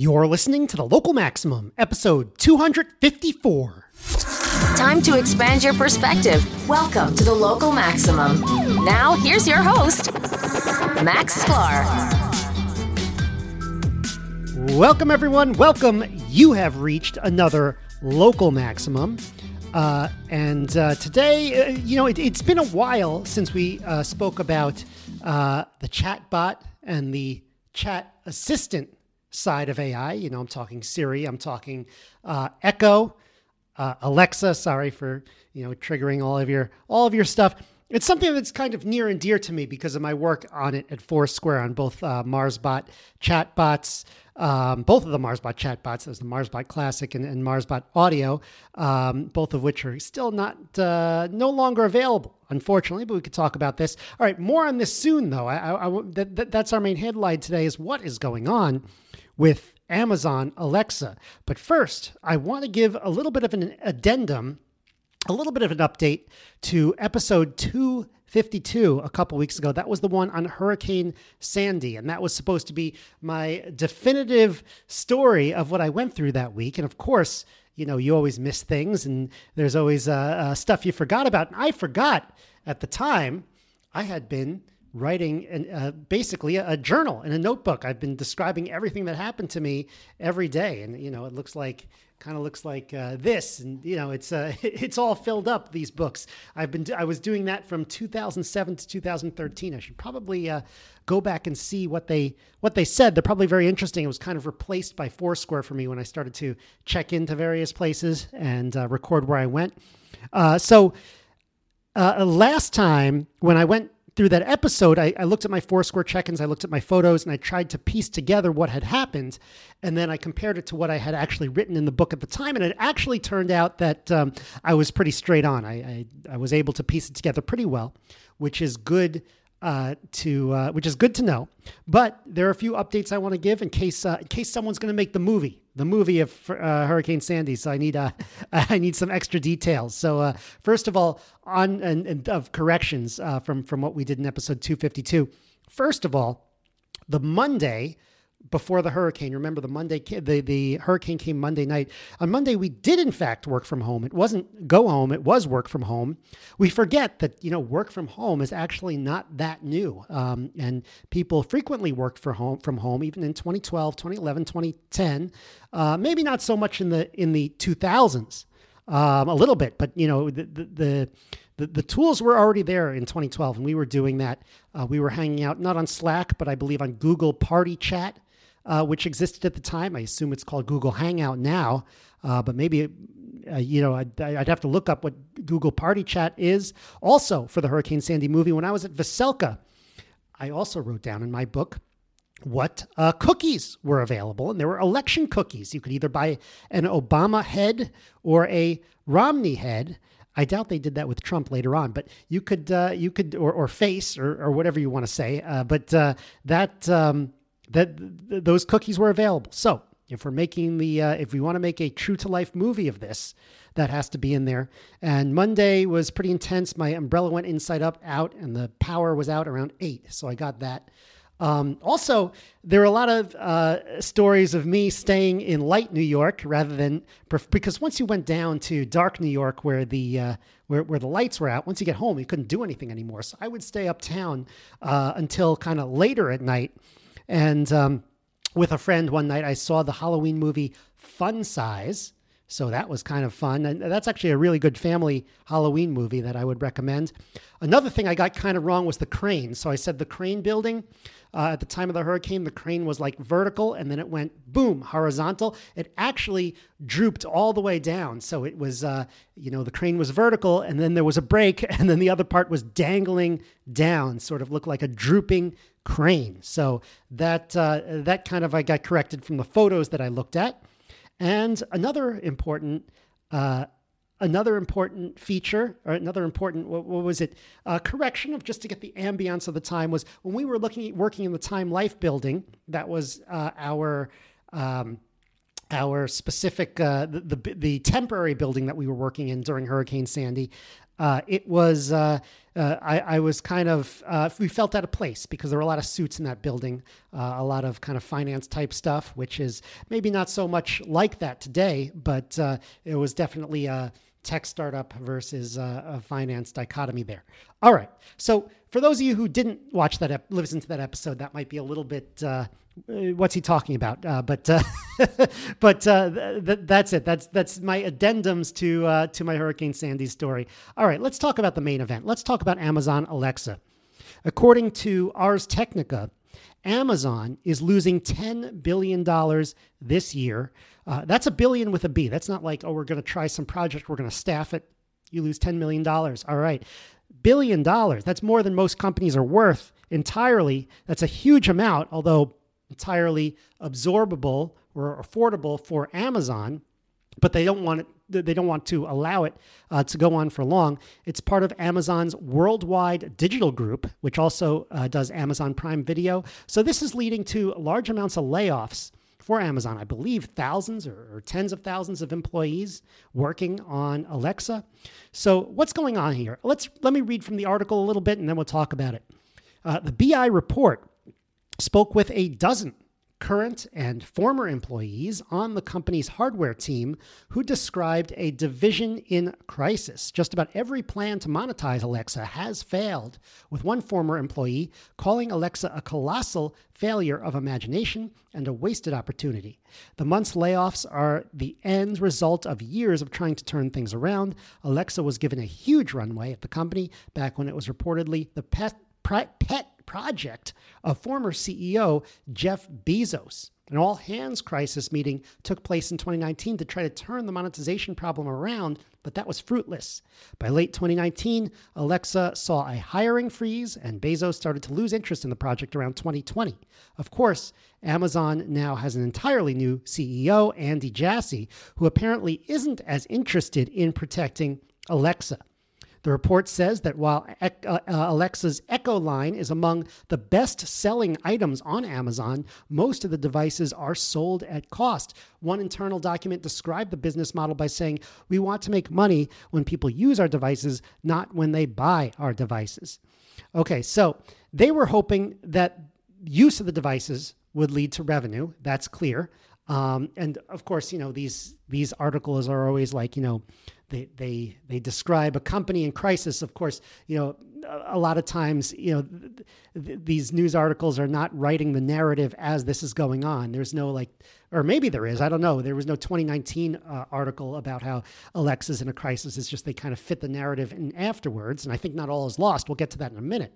You're listening to the Local Maximum, episode 254. Time to expand your perspective. Welcome to the Local Maximum. Now, here's your host, Max Sklar. Welcome, everyone. Welcome. You have reached another Local Maximum. Uh, and uh, today, uh, you know, it, has been a while since we uh, spoke about uh, the chatbot and the chat assistant side of AI. You know, I'm talking Siri, I'm talking uh, Echo, uh, Alexa. Sorry for you know triggering all of your all of your stuff. It's something that's kind of near and dear to me because of my work on it at Foursquare on both MarsBot chatbots um, both of the MarsBot chatbots, there's the MarsBot Classic and, and MarsBot Audio, um, both of which are still not uh, no longer available, unfortunately. But we could talk about this. All right, more on this soon, though. I, I, that, that, that's our main headline today: is what is going on with Amazon Alexa. But first, I want to give a little bit of an addendum, a little bit of an update to episode two 52 a couple weeks ago. That was the one on Hurricane Sandy. And that was supposed to be my definitive story of what I went through that week. And of course, you know, you always miss things and there's always uh, uh, stuff you forgot about. And I forgot at the time I had been writing an, uh, basically a, a, journal in a notebook. I've been describing everything that happened to me every day. And, you know, it looks like kind of looks like uh, this. And you know it's uh, it's all filled up these books. I've been i was doing that from 2007 to 2013 i should probably uh, go back and see what they what they said. They're probably very interesting. It was kind of replaced by foursquare for me when i started to check into various places and uh, record where i went. Uh, so uh, last time when i went through that episode, I, I, looked at my Foursquare check-ins, I looked at my photos, and I tried to piece together what had happened, and then I compared it to what I had actually written in the book at the time, and it actually turned out that um, I was pretty straight on. I, I, I was able to piece it together pretty well, which is good uh, to uh, which is good to know. But there are a few updates I want to give in case uh, in case someone's going to make the movie, the movie of uh, Hurricane Sandy. So I need uh, I need some extra details. So uh, first of all, on and, and of corrections from from what we did in episode two fifty two. First of all, the Monday before the hurricane. Remember the Monday the the hurricane came Monday night. On Monday we did in fact work from home. It wasn't go home, it was work from home. We forget that you know work from home is actually not that new. Um, and people frequently worked for home from home even in 2012, 2011, 2010. Uh, maybe not so much in the in the 2000s. Um, a little bit, but you know the, the, the the tools were already there in 2012, and we were doing that. Uh, we were hanging out not on Slack, but I believe on Google Party Chat, uh, which existed at the time. I assume it's called Google Hangout now, uh, but maybe uh, you know I'd, I'd, have to look up what Google Party Chat is. Also, for the Hurricane Sandy movie, when I was at Veselka, I also wrote down in my book what uh, cookies were available, and there were election cookies. You could either buy an Obama head or a Romney head. I doubt they did that with Trump later on, but you could uh, you could or, or face or, or whatever you want to say. Uh, but uh, that um, that th- those cookies were available. So if we're making the, uh, if we want to make a true to life movie of this, that has to be in there. And Monday was pretty intense. My umbrella went inside up, out, and the power was out around eight. So I got that. Um, also, there are a lot of uh, stories of me staying in light New York rather than because once you went down to dark New York, where the uh, where, where the lights were out, once you get home, you couldn't do anything anymore. So I would stay uptown uh, until kind of later at night and um, with a friend one night, I saw the Halloween movie Fun Size. So that was kind of fun. And that's actually a really good family Halloween movie that I would recommend. Another thing I got kind of wrong was the crane. So I said the crane building. Uh, at the time of the hurricane, the crane was like vertical and then it went boom, horizontal. It actually drooped all the way down. So it was, uh, you know, the crane was vertical and then there was a break and then the other part was dangling down, sort of looked like a drooping crane. So that uh, that kind of I got corrected from the photos that I looked at. And another important uh, another important feature or another important what, what was it? Uh, correction of just to get the ambience of the time was when we were looking at working in the time life building that was uh, our um, our specific uh, the, the, the temporary building that we were working in during hurricane sandy uh, it was uh, uh, I, I, was kind of uh, we felt out of place because there were a lot of suits in that building, uh, a lot of kind of finance type stuff, which is maybe not so much like that today, but uh, it was definitely a tech startup versus a finance dichotomy there. All right, so for those of you who didn't watch that, ep- listen to that episode, that might be a little bit uh, what's he talking about? Uh, but uh, but uh, th- th- that's it. That's that's my addendums to uh, to my Hurricane Sandy story. All right, let's talk about the main event. Let's talk about Amazon Alexa. According to Ars Technica, Amazon is losing ten billion dollars this year. Uh, that's a billion with a B. That's not like oh we're going to try some project, we're going to staff it. You lose ten million dollars. All right, billion dollars. That's more than most companies are worth entirely. That's a huge amount. Although entirely absorbable or affordable for Amazon, but they don't want it. They don't want to allow it uh, to go on for long. It's part of Amazon's worldwide digital group, which also uh, does Amazon Prime Video. So this is leading to large amounts of layoffs for Amazon. I believe thousands or, or, tens of thousands of employees working on Alexa. So what's going on here? Let's let me read from the article a little bit, and then we'll talk about it. Uh, the BI report spoke with a dozen current and former employees on the company's hardware team who described a division in crisis. Just about every plan to monetize Alexa has failed, with one former employee calling Alexa a colossal failure of imagination and a wasted opportunity. The month's layoffs are the end result of years of trying to turn things around. Alexa was given a huge runway at the company back when it was reportedly the pet, pet project of former CEO Jeff Bezos. An all hands crisis meeting took place in 2019 to try to turn the monetization problem around, but that was fruitless. By late 2019, Alexa saw a hiring freeze, and Bezos started to lose interest in the project around 2020. Of course, Amazon now has an entirely new CEO, Andy Jassy, who apparently isn't as interested in protecting Alexa. The report says that while uh, uh, Alexa's Echo line is among the best selling items on Amazon, most of the devices are sold at cost. One internal document described the business model by saying, We want to make money when people use our devices, not when they buy our devices. Okay, so they were hoping that use of the devices would lead to revenue. That's clear. Um, and of course, you know these these articles are always like you know they they they describe a company in crisis. Of course, you know a lot of times you know th- th- these news articles are not writing the narrative as this is going on. There's no like, or maybe there is. I don't know. There was no 2019 uh, article about how Alexa's in a crisis. It's just they kind of fit the narrative in afterwards. And I think not all is lost. We'll get to that in a minute.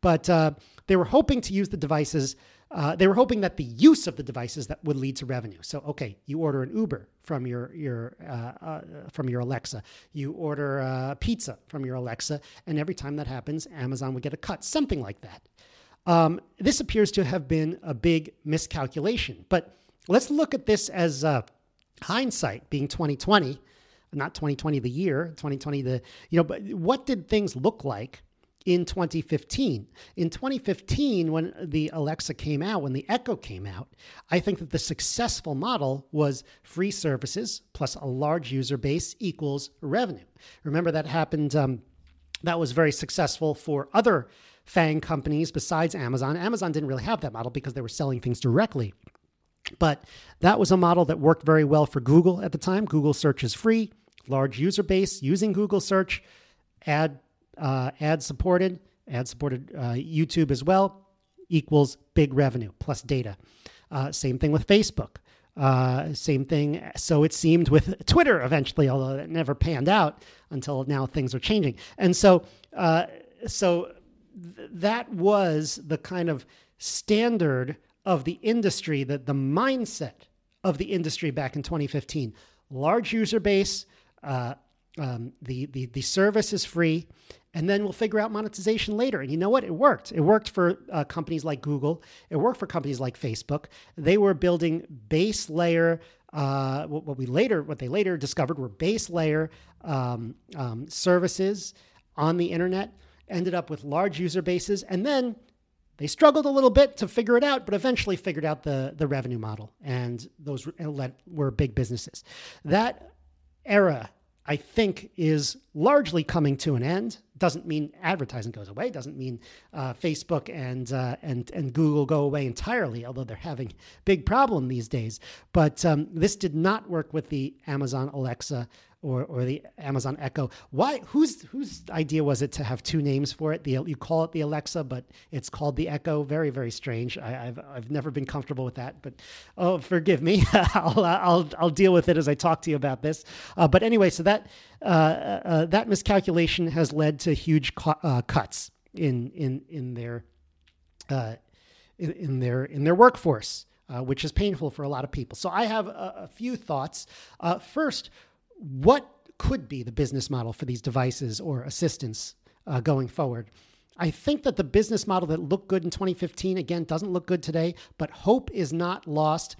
But uh, they were hoping to use the devices uh, they were hoping that the use of the devices that would lead to revenue. So, okay, you order an Uber from your your uh, uh, from your Alexa, you order a pizza from your Alexa, and every time that happens, Amazon would get a cut, something like that. Um, this appears to have been a big miscalculation. But let's look at this as uh, hindsight, being 2020, not 2020 the year, 2020 the you know. But what did things look like? In 2015. In 2015, when the Alexa came out, when the Echo came out, I think that the successful model was free services plus a large user base equals revenue. Remember that happened, um, that was very successful for other FANG companies besides Amazon. Amazon didn't really have that model because they were selling things directly. But that was a model that worked very well for Google at the time. Google search is free, large user base using Google search, ad uh, ad supported, ad supported uh, YouTube as well, equals big revenue plus data. Uh, same thing with Facebook. Uh, same thing. So it seemed with Twitter eventually, although it never panned out until now things are changing. And so, uh, so th- that was the kind of standard of the industry, that the mindset of the industry back in 2015. Large user base, uh, um, the, the the service is free, and then we'll figure out monetization later. And you know what? It worked. It worked for uh, companies like Google. It worked for companies like Facebook. They were building base layer. Uh, what we later, what they later discovered were base layer um, um, services on the internet. Ended up with large user bases, and then they struggled a little bit to figure it out, but eventually figured out the the revenue model, and those were big businesses. That era I think is largely coming to an end. Doesn't mean advertising goes away. Doesn't mean uh, Facebook and uh, and and Google go away entirely. Although they're having big problem these days. But um, this did not work with the Amazon Alexa or, or the Amazon Echo. Why? Whose whose idea was it to have two names for it? The you call it the Alexa, but it's called the Echo. Very very strange. I, have I've never been comfortable with that, but oh forgive me. I'll I'll I'll deal with it as I talk to you about this. Uh, but anyway, so that uh, uh, that miscalculation has led to huge cu- uh, cuts in in in their uh, in, in their in their workforce. Uh, which is painful for a lot of people. So I have a, a few thoughts. Uh, first, what could be the business model for these devices or assistants uh, going forward. I think that the business model that looked good in 2015 again doesn't look good today, but hope is not lost.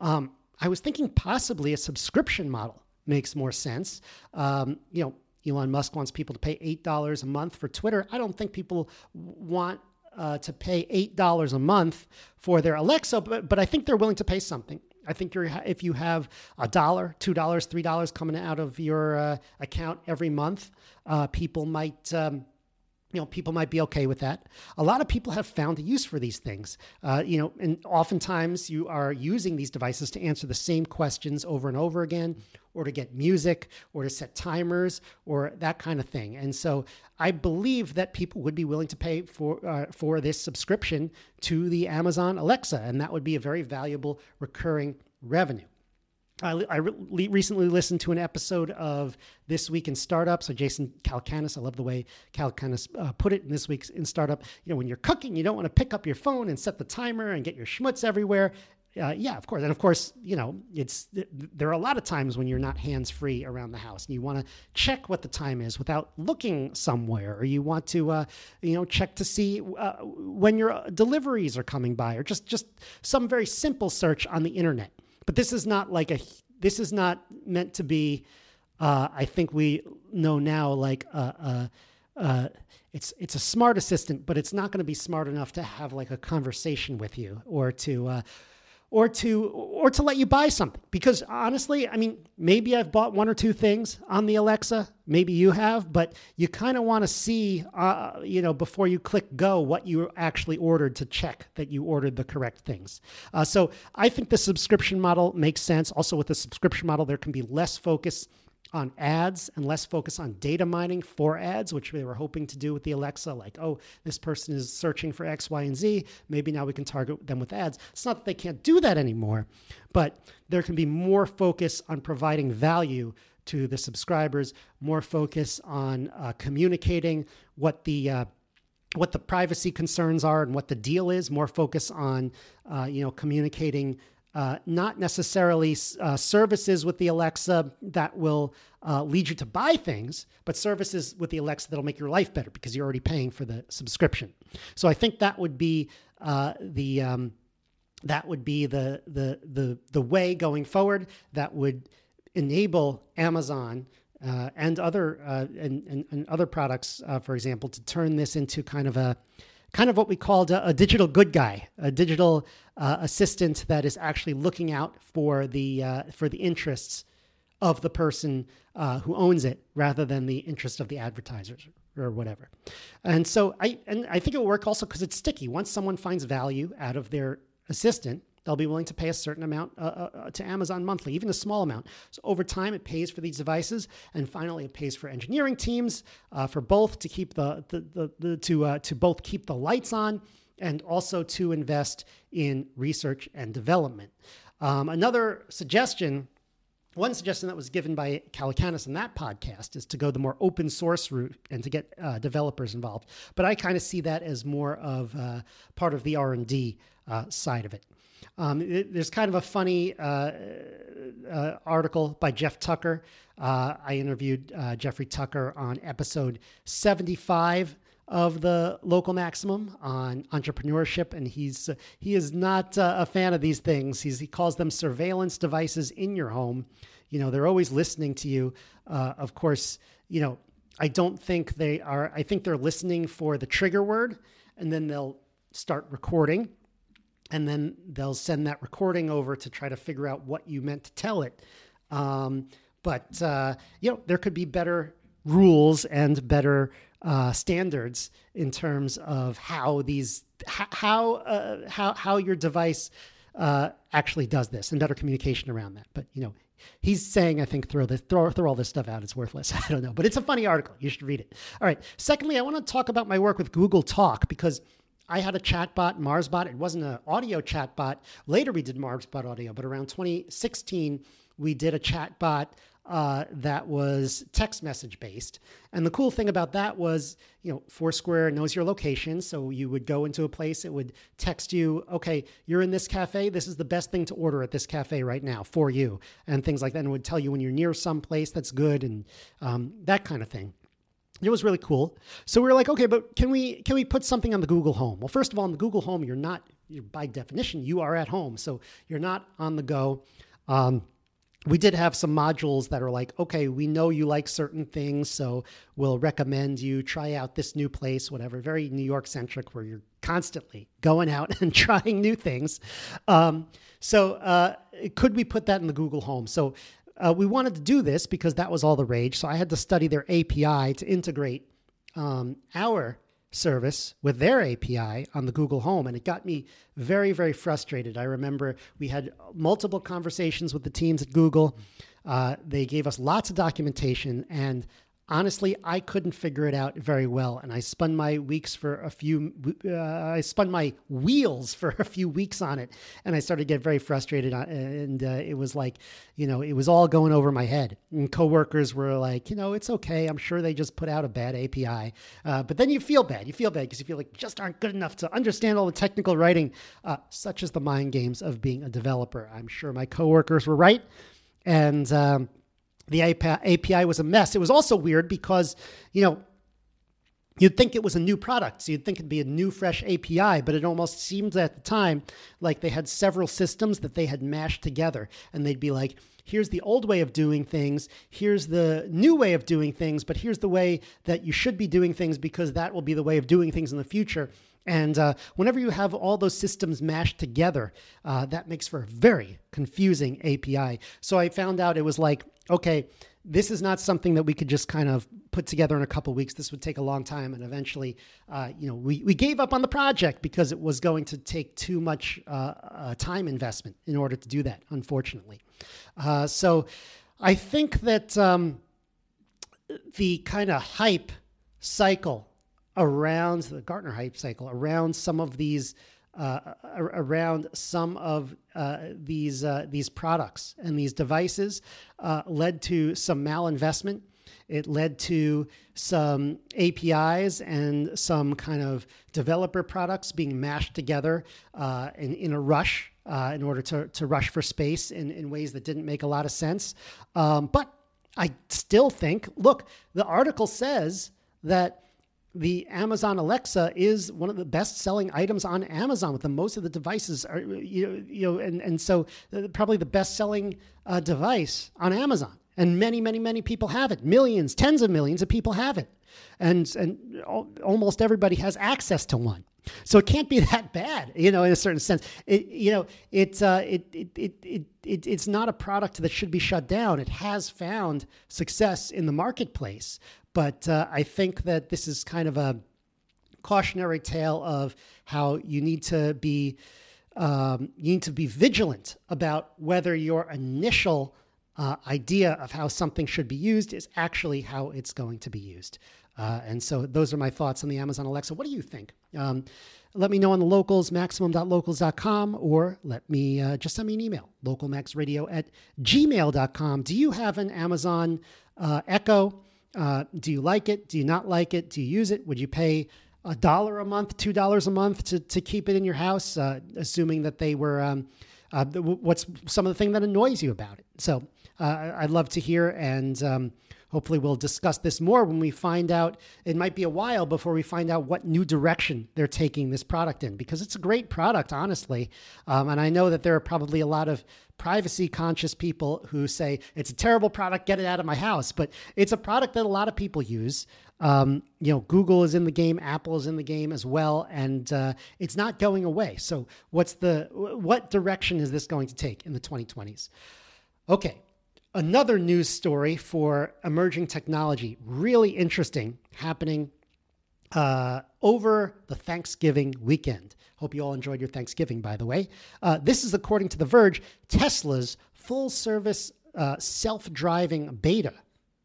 Um, I was thinking possibly a subscription model makes more sense. Um, you know, Elon Musk wants people to pay eight dollars a month for Twitter. I don't think people want uh, to pay eight dollars a month for their Alexa, but, but I think they're willing to pay something. I think you're, if you have a dollar, two dollars, three dollars coming out of your uh, account every month, uh, people might. Um, you know, people might be okay with that. A lot of people have found a use for these things. Uh, you know, and oftentimes you are using these devices to answer the same questions over and over again, or to get music, or to set timers, or that kind of thing. And so, I believe that people would be willing to pay for uh, for this subscription to the Amazon Alexa, and that would be a very valuable recurring revenue. I, I re- recently listened to an episode of This Week in Startup. So Jason Calacanis, I love the way Calacanis uh, put it in This Week in Startup. You know, when you're cooking, you don't want to pick up your phone and set the timer and get your schmutz everywhere. Uh, yeah, of course, and of course, you know, it's there are a lot of times when you're not hands free around the house, and you want to check what the time is without looking somewhere, or you want to, uh, you know, check to see uh, when your deliveries are coming by, or just just some very simple search on the internet. But this is not like a. This is not meant to be. Uh, I think we know now, like a, a, a it's it's a smart assistant, but it's not going to be smart enough to have like a conversation with you or to uh, or to or to let you buy something. Because honestly i mean maybe i've bought one or two things on the alexa maybe you have but you kind of want to see uh, you know before you click go what you actually ordered to check that you ordered the correct things. Uh, so i think the subscription model makes sense. Also with the subscription model there can be less focus on ads and less focus on data mining for ads, which they were hoping to do with the Alexa. Like, oh, this person is searching for X, Y, and Z. Maybe now we can target them with ads. It's not that they can't do that anymore, but there can be more focus on providing value to the subscribers, more focus on uh, communicating what the uh, what the privacy concerns are and what the deal is. More focus on uh, you know communicating uh, not necessarily uh, services with the Alexa that will uh, lead you to buy things, but services with the Alexa that'll make your life better because you're already paying for the subscription. So I think that would be uh, the um, that would be the the the the way going forward that would enable Amazon uh, and other uh, and, and, and, other products, for example, to turn this into kind of a kind of what we called a, a digital good guy, a digital uh, assistant that is actually looking out for the uh, for the interests of the person uh, who owns it rather than the interest of the advertisers or whatever. And so I and I think it will work also because it's sticky. Once someone finds value out of their assistant, they'll be willing to pay a certain amount uh, uh, uh, to Amazon monthly, even a small amount. So over time, it pays for these devices, and finally, it pays for engineering teams uh, for both to keep the, the, the, the to uh, to both keep the lights on and also to invest in research and development. Um, another suggestion. One suggestion that was given by Calacanis in that podcast is to go the more open source route and to get uh, developers involved. But I kind of see that as more of part of the R and D side of it. Um, it, there's kind of a funny uh, uh, article by Jeff Tucker. Uh, I interviewed uh, Jeffrey Tucker on episode 75 of the local maximum on entrepreneurship, and he's uh, he is not uh, a fan of these things. He's, he calls them surveillance devices in your home. You know, they're always listening to you. of course, you know, I don't think they are. I think they're listening for the trigger word, and then they'll start recording and then they'll send that recording over to try to figure out what you meant to tell it. Um, but uh, you know there could be better rules and better uh, standards in terms of how these how uh, how how your device uh, actually does this and better communication around that. But you know, he's saying I think throw this throw throw all this stuff out. It's worthless. I don't know, but it's a funny article. You should read it. All right. Secondly, I want to talk about my work with Google Talk because. I had a chatbot, MarsBot. It wasn't an audio chatbot. Later, we did MarsBot audio, but around 2016, we did a chatbot uh, that was text message based. And the cool thing about that was, you know, Foursquare knows your location. So you would go into a place, it would text you, okay, you're in this cafe. This is the best thing to order at this cafe right now for you, and things like that. And it would tell you when you're near some place that's good and um, that kind of thing. It was really cool. So we were like, okay, but can we can we put something on the Google Home? Well, first of all, on the Google Home, you're not you're, by definition you are at home, so you're not on the go. Um, we did have some modules that are like, okay, we know you like certain things, so we'll recommend you try out this new place, whatever. Very New York centric, where you're constantly going out and trying new things. Um, so, uh, could we put that in the Google Home? So, uh, we wanted to do this because that was all the rage. So, I had to study their API to integrate um, our service with their API on the Google Home. And it got me very, very frustrated. I remember we had multiple conversations with the teams at Google. Uh, they gave us lots of documentation, and honestly, I couldn't figure it out very well. And I spun my weeks for a few, uh, I spun my wheels for a few weeks on it. And I started to get very frustrated. On, and uh, it was like, you know, it was all going over my head. And coworkers were like, you know, it's okay. I'm sure they just put out a bad API. Uh, but then you feel bad. You feel bad because you feel like you just aren't good enough to understand all the technical writing, uh, such as the mind games of being a developer. I'm sure my coworkers were right. And, um, the API was a mess. It was also weird because, you know, you'd think it was a new product. So you'd think it'd be a new, fresh API, but it almost seemed at the time like they had several systems that they had mashed together. And they'd be like, here's the old way of doing things, here's the new way of doing things, but here's the way that you should be doing things because that will be the way of doing things in the future. And uh, whenever you have all those systems mashed together, uh, that makes for a very confusing API. So I found out it was like okay, this is not something that we could just kind of put together in a couple weeks. This would take a long time, and eventually, uh, you know, we, we gave up on the project because it was going to take too much uh, uh, time investment in order to do that. Unfortunately, uh, so I think that um, the kind of hype cycle around the Gartner hype cycle around some of these uh, around some of uh, these uh, these products and these devices uh, led to some malinvestment. It led to some APIs and some kind of developer products being mashed together uh, in, in a rush uh, in order to, to rush for space in, in ways that didn't make a lot of sense. Um, but I still think, look, the article says that the Amazon Alexa is one of the best selling items on Amazon with the most of the devices are you know, you know and and so uh, probably the best selling uh, device on Amazon. And many many many people have it. Millions tens of millions of people have it. And and almost everybody has access to one. So it can't be that bad you know in a certain sense. It you know it, uh, it, it, it, it, it it's not a product that should be shut down. It has found success in the marketplace but uh, I think that this is kind of a cautionary tale of how you need to be um, you need to be vigilant about whether your initial uh, idea of how something should be used is actually how it's going to be used. Uh, and so those are my thoughts on the Amazon Alexa. What do you think? Um, let me know on the locals, maximum.locals.com, or let me uh, just send me an email, localmaxradio at gmail.com. Do you have an Amazon uh, Echo? Uh, do you like it? Do you not like it? Do you use it? Would you pay a dollar a month, two dollars a month to, to keep it in your house, uh, assuming that they were, um, uh, what's some of the thing that annoys you about it? So uh, I'd love to hear, and um, hopefully we'll discuss this more when we find out. It might be a while before we find out what new direction they're taking this product in, because it's a great product, honestly. Um, and I know that there are probably a lot of privacy conscious people who say it's a terrible product, get it out of my house. But it's a product that a lot of people use. Um, you know, Google is in the game, Apple is in the game as well, and uh, it's not going away. So, what's the what direction is this going to take in the 2020s? Okay, another news story for emerging technology, really interesting, happening uh, over the Thanksgiving weekend. Hope you all enjoyed your Thanksgiving, by the way. Uh, this is according to The Verge Tesla's full service uh, self driving beta,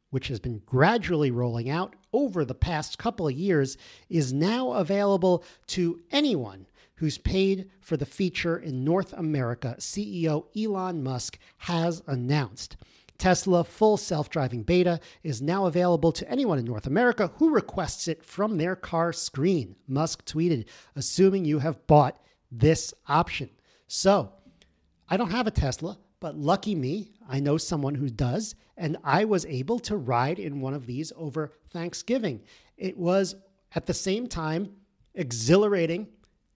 which has been gradually rolling out over the past couple of years, is now available to anyone who's paid for the feature in North America, CEO Elon Musk has announced. Tesla full self driving beta is now available to anyone in North America who requests it from their car screen. Musk tweeted, assuming you have bought this option. So, I don't have a Tesla, but lucky me, I know someone who does, and I was able to ride in one of these over Thanksgiving. It was at the same time exhilarating,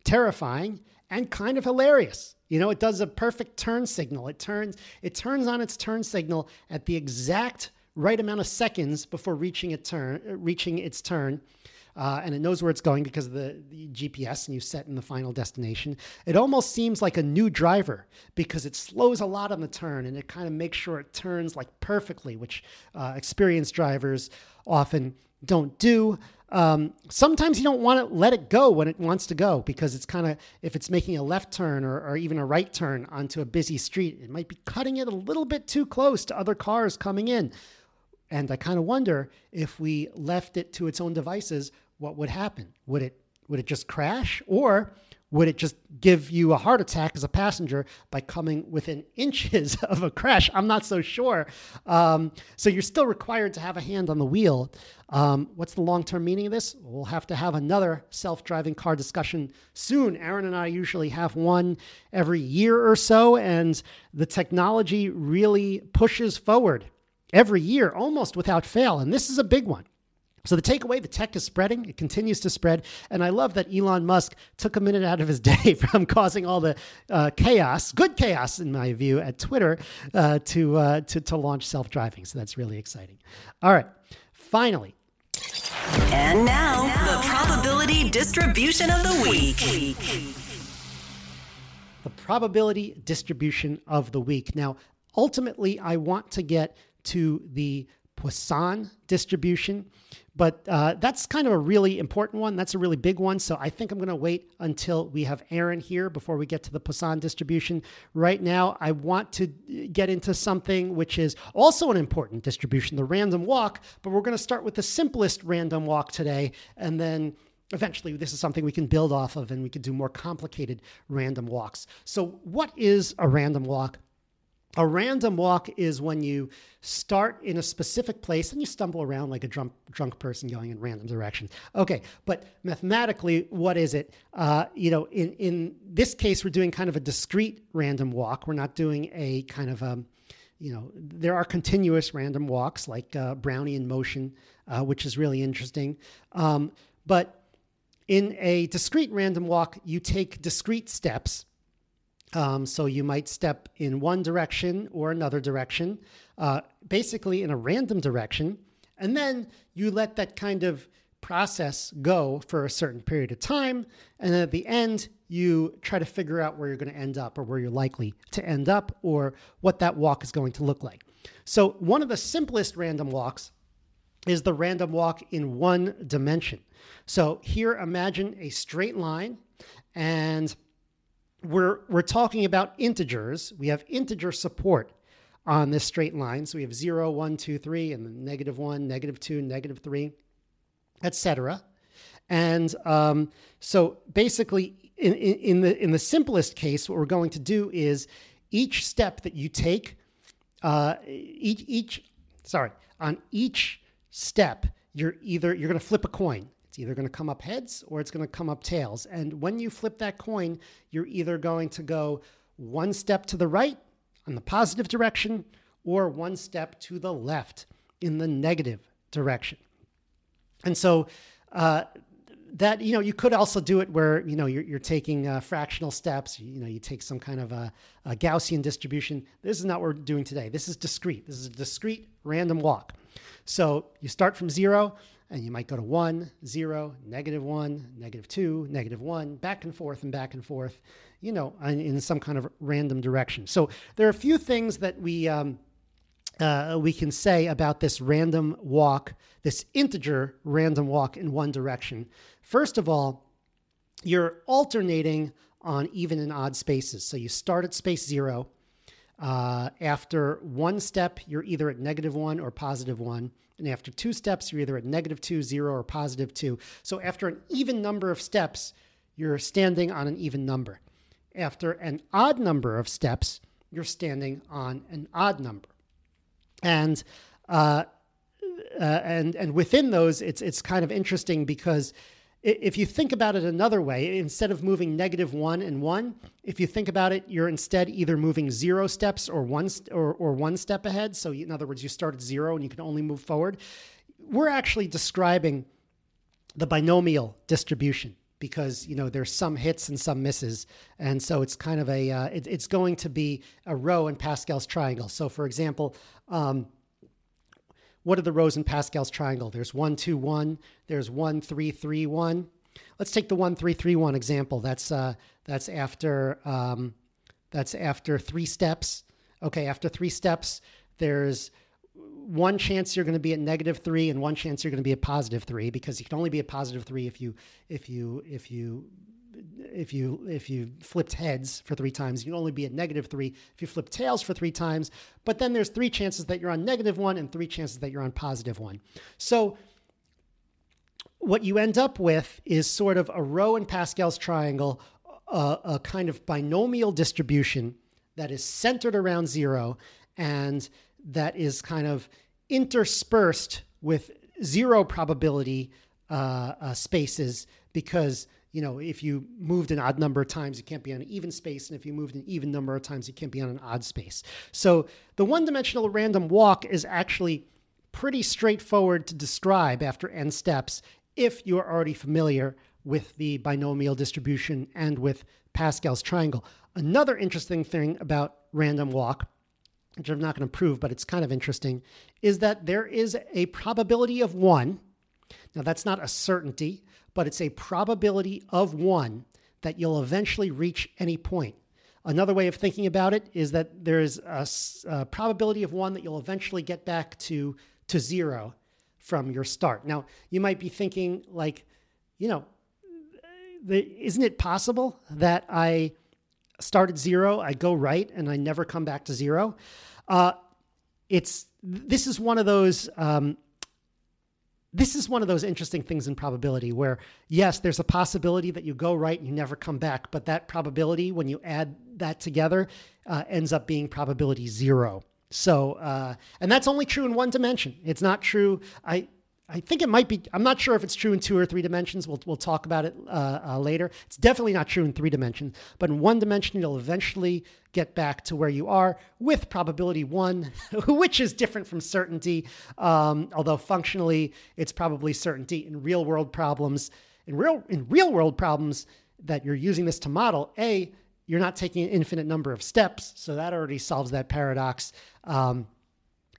terrifying, and kind of hilarious. You know, it does a perfect turn signal. It turns it turns on its turn signal at the exact right amount of seconds before reaching it turn reaching its turn. Uh, and it knows where it's going because of the, the, GPS and you set in the final destination. It almost seems like a new driver because it slows a lot on the turn and it kind of makes sure it turns like perfectly, which uh, experienced drivers often don't do. Um, sometimes you don't want to let it go when it wants to go because it's kind of, if it's making a left turn or, or even a right turn onto a busy street, it might be cutting it a little bit too close to other cars coming in. And I kind of wonder if we left it to its own devices, what would happen? Would it would it just crash or would it just give you a heart attack as a passenger by coming within inches of a crash? I'm not so sure. Um, so you're still required to have a hand on the wheel. Um, what's the long term meaning of this? We'll have to have another self driving car discussion soon. Aaron and I usually have one every year or so, and the technology really pushes forward every year almost without fail. And this is a big one. So the takeaway, the tech is spreading. It continues to spread, and I love that Elon Musk took a minute out of his day from causing all the uh, chaos, good chaos in my view, at Twitter uh, to, uh, to to launch self driving. So that's really exciting. All right, finally. And now, now the probability distribution of the week. The probability distribution of the week. Now, ultimately, I want to get to the Poisson distribution. But uh, that's kind of a really important one. That's a really big one. So I think I'm going to wait until we have Aaron here before we get to the Poisson distribution. Right now, I want to get into something which is also an important distribution, the random walk. But we're going to start with the simplest random walk today. And then eventually this is something we can build off of and we can do more complicated random walks. So, what is a random walk? A random walk is when you start in a specific place and you stumble around like a drunk, drunk person going in random directions. Okay, but mathematically, what is it? Uh, you know, in, in this case, we're doing kind of a discrete random walk. We're not doing a kind of, um, you know, there are continuous random walks like uh, Brownian motion, uh, which is really interesting. Um, but in a discrete random walk, you take discrete steps um, so you might step in one direction or another direction, uh, basically in a random direction, and then you let that kind of process go for a certain period of time. And then at the end, you try to figure out where you're going to end up or where you're likely to end up or what that walk is going to look like. So, one of the simplest random walks is the random walk in one dimension. So, here imagine a straight line and we're, we're talking about integers. We have integer support on this straight line. So we have 0, 1, 2, 3, and then negative 1, negative 2, negative 3, etc. And um, so basically, in, in, in, the, in the simplest case, what we're going to do is each step that you take, uh, each, each, sorry, on each step, you're either, you're going to flip a coin. Either going to come up heads or it's going to come up tails. And when you flip that coin, you're either going to go one step to the right in the positive direction or one step to the left in the negative direction. And so, uh, that you know you could also do it where you know you're, you're taking uh, fractional steps you know you take some kind of a, a, gaussian distribution this is not what we're doing today this is discrete this is a discrete random walk so you start from zero and you might go to one, zero, negative one, negative two, negative one, back and forth and back and forth, you know, in some kind of random direction. So there are a few things that we um, uh, we can say about this random walk, this integer random walk in one direction. First of all, you're alternating on even and odd spaces. So you start at space zero. Uh, after one step, you're either at negative one or positive one. And after two steps, you're either at negative two, zero, or positive two. So after an even number of steps, you're standing on an even number. After an odd number of steps, you're standing on an odd number. And uh, uh, and and within those, it's it's kind of interesting because if you think about it another way, instead of moving negative one and one, if you think about it, you're instead either moving zero steps or one or, or one step ahead. So in other words, you start at zero and you can only move forward. We're actually describing the binomial distribution because you know there's some hits and some misses, and so it's kind of a uh, it, it's going to be a row in Pascal's triangle. So for example. Um, what are the rows in Pascal's triangle? There's one, two, one. There's one, three, three, one. Let's take the one, three, three, one example. That's uh, that's after um, that's after three steps. Okay, after three steps, there's one chance you're going to be at negative three and one chance you're going to be at positive three because you can only be at positive three if you if you if you if you if you flipped heads for three times, you can only be at negative three. If you flip tails for three times, but then there's three chances that you're on negative one and three chances that you're on positive one. So what you end up with is sort of a row in Pascal's triangle, a, a kind of binomial distribution that is centered around zero and that is kind of interspersed with zero probability uh, uh, spaces because you know, if you moved an odd number of times, you can't be on an even space. And if you moved an even number of times, you can't be on an odd space. So the one dimensional random walk is actually pretty straightforward to describe after n steps if you are already familiar with the binomial distribution and with Pascal's triangle. Another interesting thing about random walk, which I'm not going to prove, but it's kind of interesting, is that there is a probability of one. Now, that's not a certainty but it's a probability of one that you'll eventually reach any point. Another way of thinking about it is that there's a, a, probability of one that you'll eventually get back to to zero from your start. Now, you might be thinking like, you know, the, isn't it possible that I start at zero, I go right, and I never come back to zero? Uh, it's this is one of those um, this is one of those interesting things in probability where, yes, there's a possibility that you go right and you never come back, but that probability, when you add that together, uh, ends up being probability zero. So, uh, and that's only true in one dimension. It's not true. I, I think it might be. I'm not sure if it's true in two or three dimensions. We'll we'll talk about it uh, uh, later. It's definitely not true in three dimensions, but in one dimension, you'll eventually get back to where you are with probability one, which is different from certainty. Um, although functionally, it's probably certainty in real world problems. In real in real world problems that you're using this to model, a you're not taking an infinite number of steps, so that already solves that paradox. Um,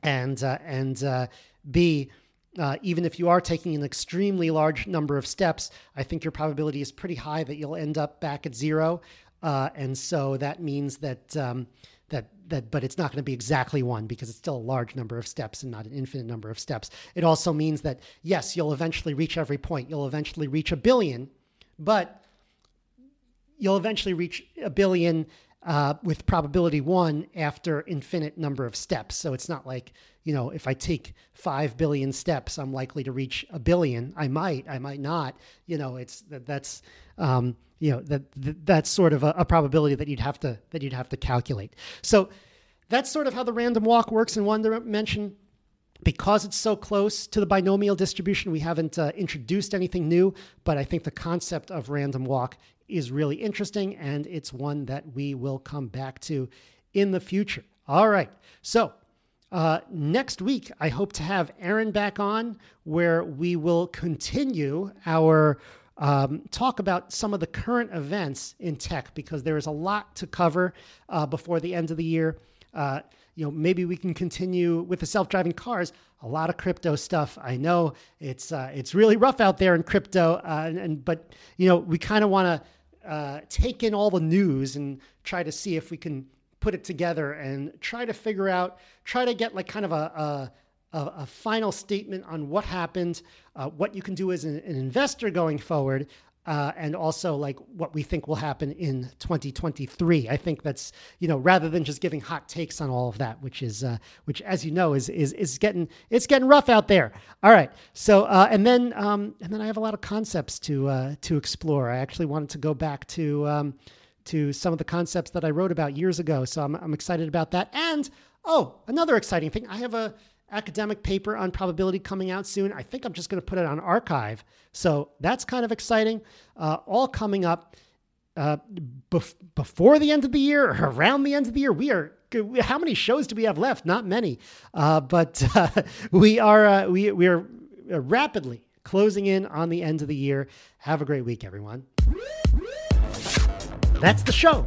and uh, and uh, b uh, even if you are taking an extremely large number of steps, I think your probability is pretty high that you'll end up back at zero. Uh, and so that means that um, that that, but it's not going to be exactly one because it's still a large number of steps and not an infinite number of steps. It also means that yes, you'll eventually reach every point. You'll eventually reach a billion, but you'll eventually reach a billion uh, with probability one after infinite number of steps. So it's not like, you know, if I take 5 billion steps, I'm likely to reach a billion. I might, I might not, you know, it's that that's, um, you know, that, that that's sort of a, a probability that you'd have to, that you'd have to calculate. So that's sort of how the random walk works in one dimension. Because it's so close to the binomial distribution, we haven't uh, introduced anything new, but I think the concept of random walk is really interesting, and it's one that we will come back to in the future. All right. So, uh, next week, I hope to have Aaron back on where we will continue our um, talk about some of the current events in tech because there is a lot to cover uh, before the end of the year. Uh, you know, maybe we can continue with the self-driving cars. A lot of crypto stuff. I know it's uh, it's really rough out there in crypto, uh, and, and, but you know, we kind of want to uh, take in all the news and try to see if we can put it together and try to figure out, try to get like kind of a, a, a final statement on what happened, uh, what you can do as an, an investor going forward, uh, and also like what we think will happen in 2023. I think that's you know rather than just giving hot takes on all of that, which is uh, which as you know is is is getting it's getting rough out there. All right, so uh, and then um, and then I have a lot of concepts to uh, to explore. I actually wanted to go back to um, to some of the concepts that I wrote about years ago, so I'm I'm excited about that. And oh, another exciting thing, I have a academic paper on probability coming out soon. I think I'm just going to put it on arXiv. So that's kind of exciting. Uh, all coming up uh, bef- before the end of the year or around the end of the year. We are how many shows do we have left? Not many, uh, but uh, we are uh, we we are rapidly closing in on the end of the year. Have a great week, everyone. That's the show.